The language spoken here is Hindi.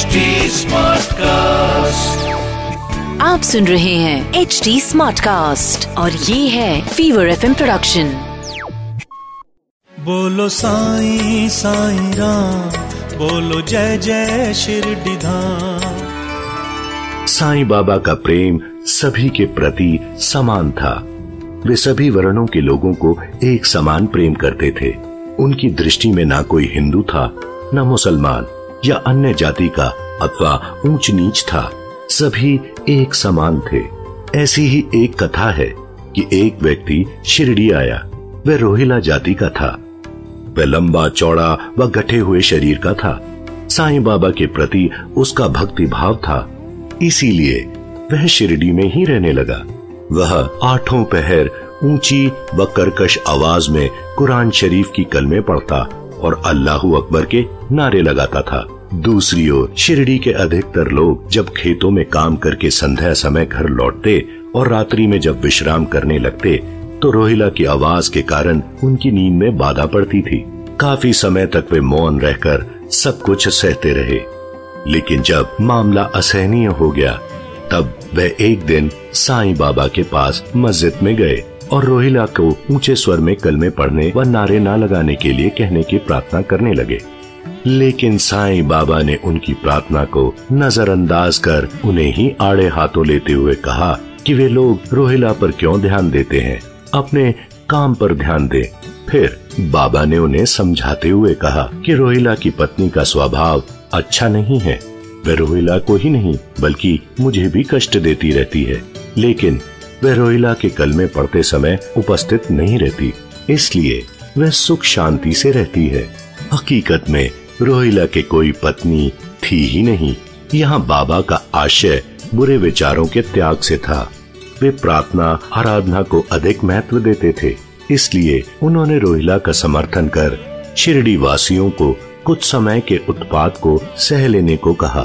HD कास्ट आप सुन रहे हैं एच डी स्मार्ट कास्ट और ये है फीवर एफ़ प्रोडक्शन बोलो साईं साईं राम बोलो जय जय शिरडी धाम साईं बाबा का प्रेम सभी के प्रति समान था। वे सभी वर्णों के लोगों को एक समान प्रेम करते थे। उनकी दृष्टि में ना कोई हिंदू था न मुसलमान। या अन्य जाति का अथवा ऊंच नीच था, सभी एक समान थे। ऐसी ही एक कथा है कि एक व्यक्ति शिरडी आया, वह रोहिला जाति का था। वह लंबा, चौड़ा व गठे हुए शरीर का था। साईं बाबा के प्रति उसका भक्ति भाव था। इसीलिए वह शिरडी में ही रहने लगा। वह आठों पहर ऊँची व कर्कश आवाज़ में कुरान शरीफ की कलमे पढ़ता और अल्लाह अकबर के नारे लगाता था। दूसरी ओर, शिरडी के अधिकतर लोग जब खेतों में काम करके संध्या समय घर लौटते और रात्रि में जब विश्राम करने लगते तो रोहिला की आवाज़ के कारण उनकी नींद में बाधा पड़ती थी। काफ़ी समय तक वे मौन रहकर सब कुछ सहते रहे। लेकिन जब मामला असहनीय हो गया, तब वह एक दिन साईं बाबा के पास मस्जिद में गए। और रोहिला को ऊँचे स्वर में कलमे पढ़ने व नारे ना लगाने के लिए कहने की प्रार्थना करने लगे। लेकिन साईं बाबा ने उनकी प्रार्थना को नजरअंदाज कर उन्हें ही आड़े हाथों लेते हुए कहा कि वे लोग रोहिला पर क्यों ध्यान देते हैं? अपने काम पर ध्यान दें। फिर बाबा ने उन्हें समझाते हुए कहा कि रोहिला की पत्नी का स्वभाव अच्छा नहीं है। वह रोहिला को ही नहीं, बल्कि मुझे भी कष्ट देती रहती है। लेकिन वह रोहिला के कलमे पढ़ते समय उपस्थित नहीं रहती, इसलिए वह सुख शांति से रहती है। हकीकत में, रोहिला के कोई पत्नी थी ही नहीं। यहाँ बाबा का आशय बुरे विचारों के त्याग से था। वे प्रार्थना, आराधना को अधिक महत्व देते थे, इसलिए उन्होंने रोहिला का समर्थन कर शिरडी वासियों को कुछ समय के उत्पाद को सह लेने को कहा।